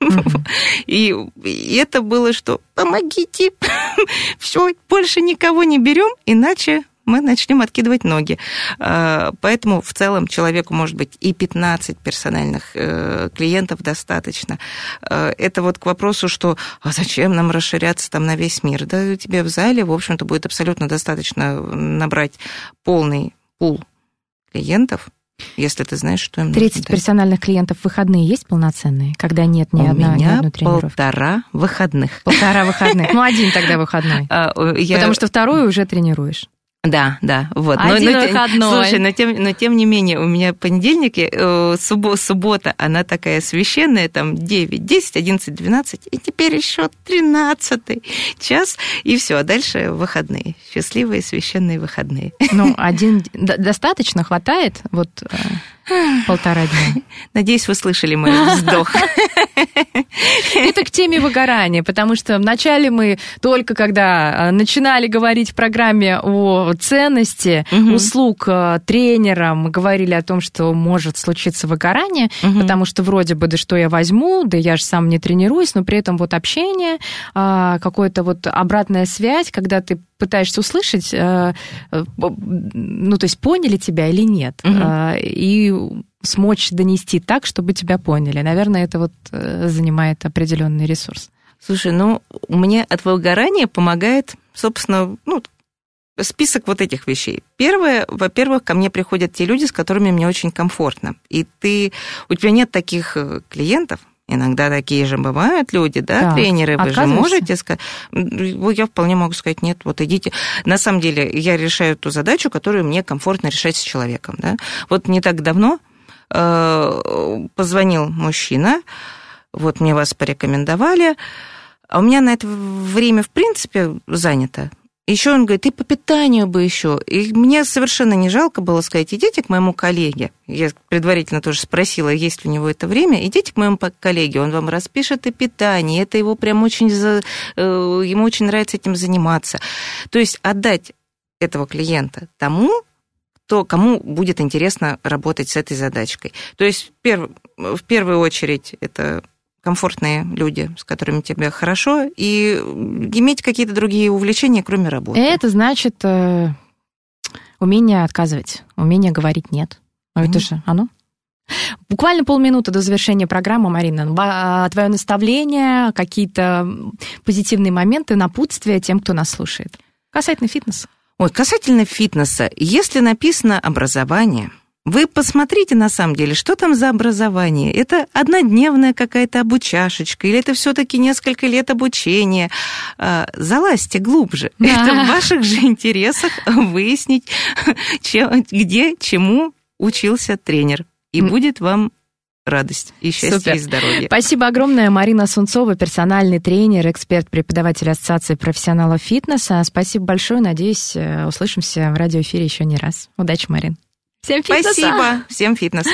Мгм. И, и это было, что помогите, все, больше никого не берем, иначе мы начнем откидывать ноги. А, Поэтому в целом человеку может быть и 15 персональных э, клиентов достаточно. Э, Это вот к вопросу, что а зачем нам расширяться там на весь мир? Да тебе в зале, в общем-то, будет абсолютно достаточно набрать полный пул клиентов, если ты знаешь, что им нужно 30 дать. персональных клиентов в выходные есть полноценные, когда нет ни, У одна, ни меня одной тренировки? полтора выходных. Полтора выходных. Ну, один тогда выходной. А, э, Потому что второй уже тренируешь. Да, да, вот. Один те- выходной. Слушай, но тем, но тем не менее, у меня понедельники, э, субо- суббота, она такая священная, там 9, 10, 11, 12, и теперь еще 13 час, и все, а дальше выходные. Счастливые священные выходные. Ну, один достаточно, хватает? Вот э, полтора дня. Надеюсь, вы слышали мой вздох. Это к теме выгорания, потому что вначале мы только когда э, начинали говорить в программе о ценности Мгм. услуг э, тренера, мы говорили о том, что может случиться выгорание, Мгм. потому что вроде бы, да что я возьму, да я же сам не тренируюсь, но при этом вот общение, а, какая-то вот обратная связь, когда ты пытаешься услышать, э, ну, то есть поняли тебя или нет, а, и смочь донести так, чтобы тебя поняли. Наверное, это вот э, занимает определенный ресурс. Слушай, ну, мне от выгорания помогает, собственно, ну, список вот этих вещей. Первое, во-первых, ко мне приходят те люди, с которыми мне очень комфортно. И ты, у тебя нет таких э, клиентов, Иногда такие же бывают люди, да, Так, тренеры. Вы же можете сказать, ну, я вполне могу сказать, нет, вот идите. На самом деле, я решаю ту задачу, которую мне комфортно решать с человеком. Да? Вот не так давно позвонил мужчина, вот мне вас порекомендовали, а у меня на это время, в принципе, занято. Еще он говорит, и по питанию бы еще. И мне совершенно не жалко было сказать, идите к моему коллеге. Я предварительно тоже спросила, есть ли у него это время. Идите к моему коллеге, он вам распишет и питание. Это его прям очень... за- э, Ему очень нравится этим заниматься. То есть отдать этого клиента тому, кто, кому будет интересно работать с этой задачкой. То есть в, перв- в первую очередь это комфортные люди, с которыми тебе хорошо, и иметь какие-то другие увлечения, кроме работы. Это значит э, умение отказывать, умение говорить нет. А это же оно. Буквально полминуты до завершения программы, Марина. Твое наставление, какие-то позитивные моменты, напутствия тем, кто нас слушает. Касательно фитнеса. Ой, касательно фитнеса, если написано образование, вы посмотрите на самом деле, что там за образование. Это однодневная какая-то обучашечка, или это все-таки несколько лет обучения. А, Залазьте глубже. Да. Это в ваших же интересах выяснить, чем- где, чему учился тренер. И будет вам радость и счастье Супер. и здоровье. Спасибо огромное. Марина Сунцова, персональный тренер, эксперт, преподаватель Ассоциации профессионалов фитнеса. Спасибо большое. Надеюсь, э, услышимся в радиоэфире еще не раз. Удачи, Марин. Всем фитнеса! Спасибо. Всем фитнеса.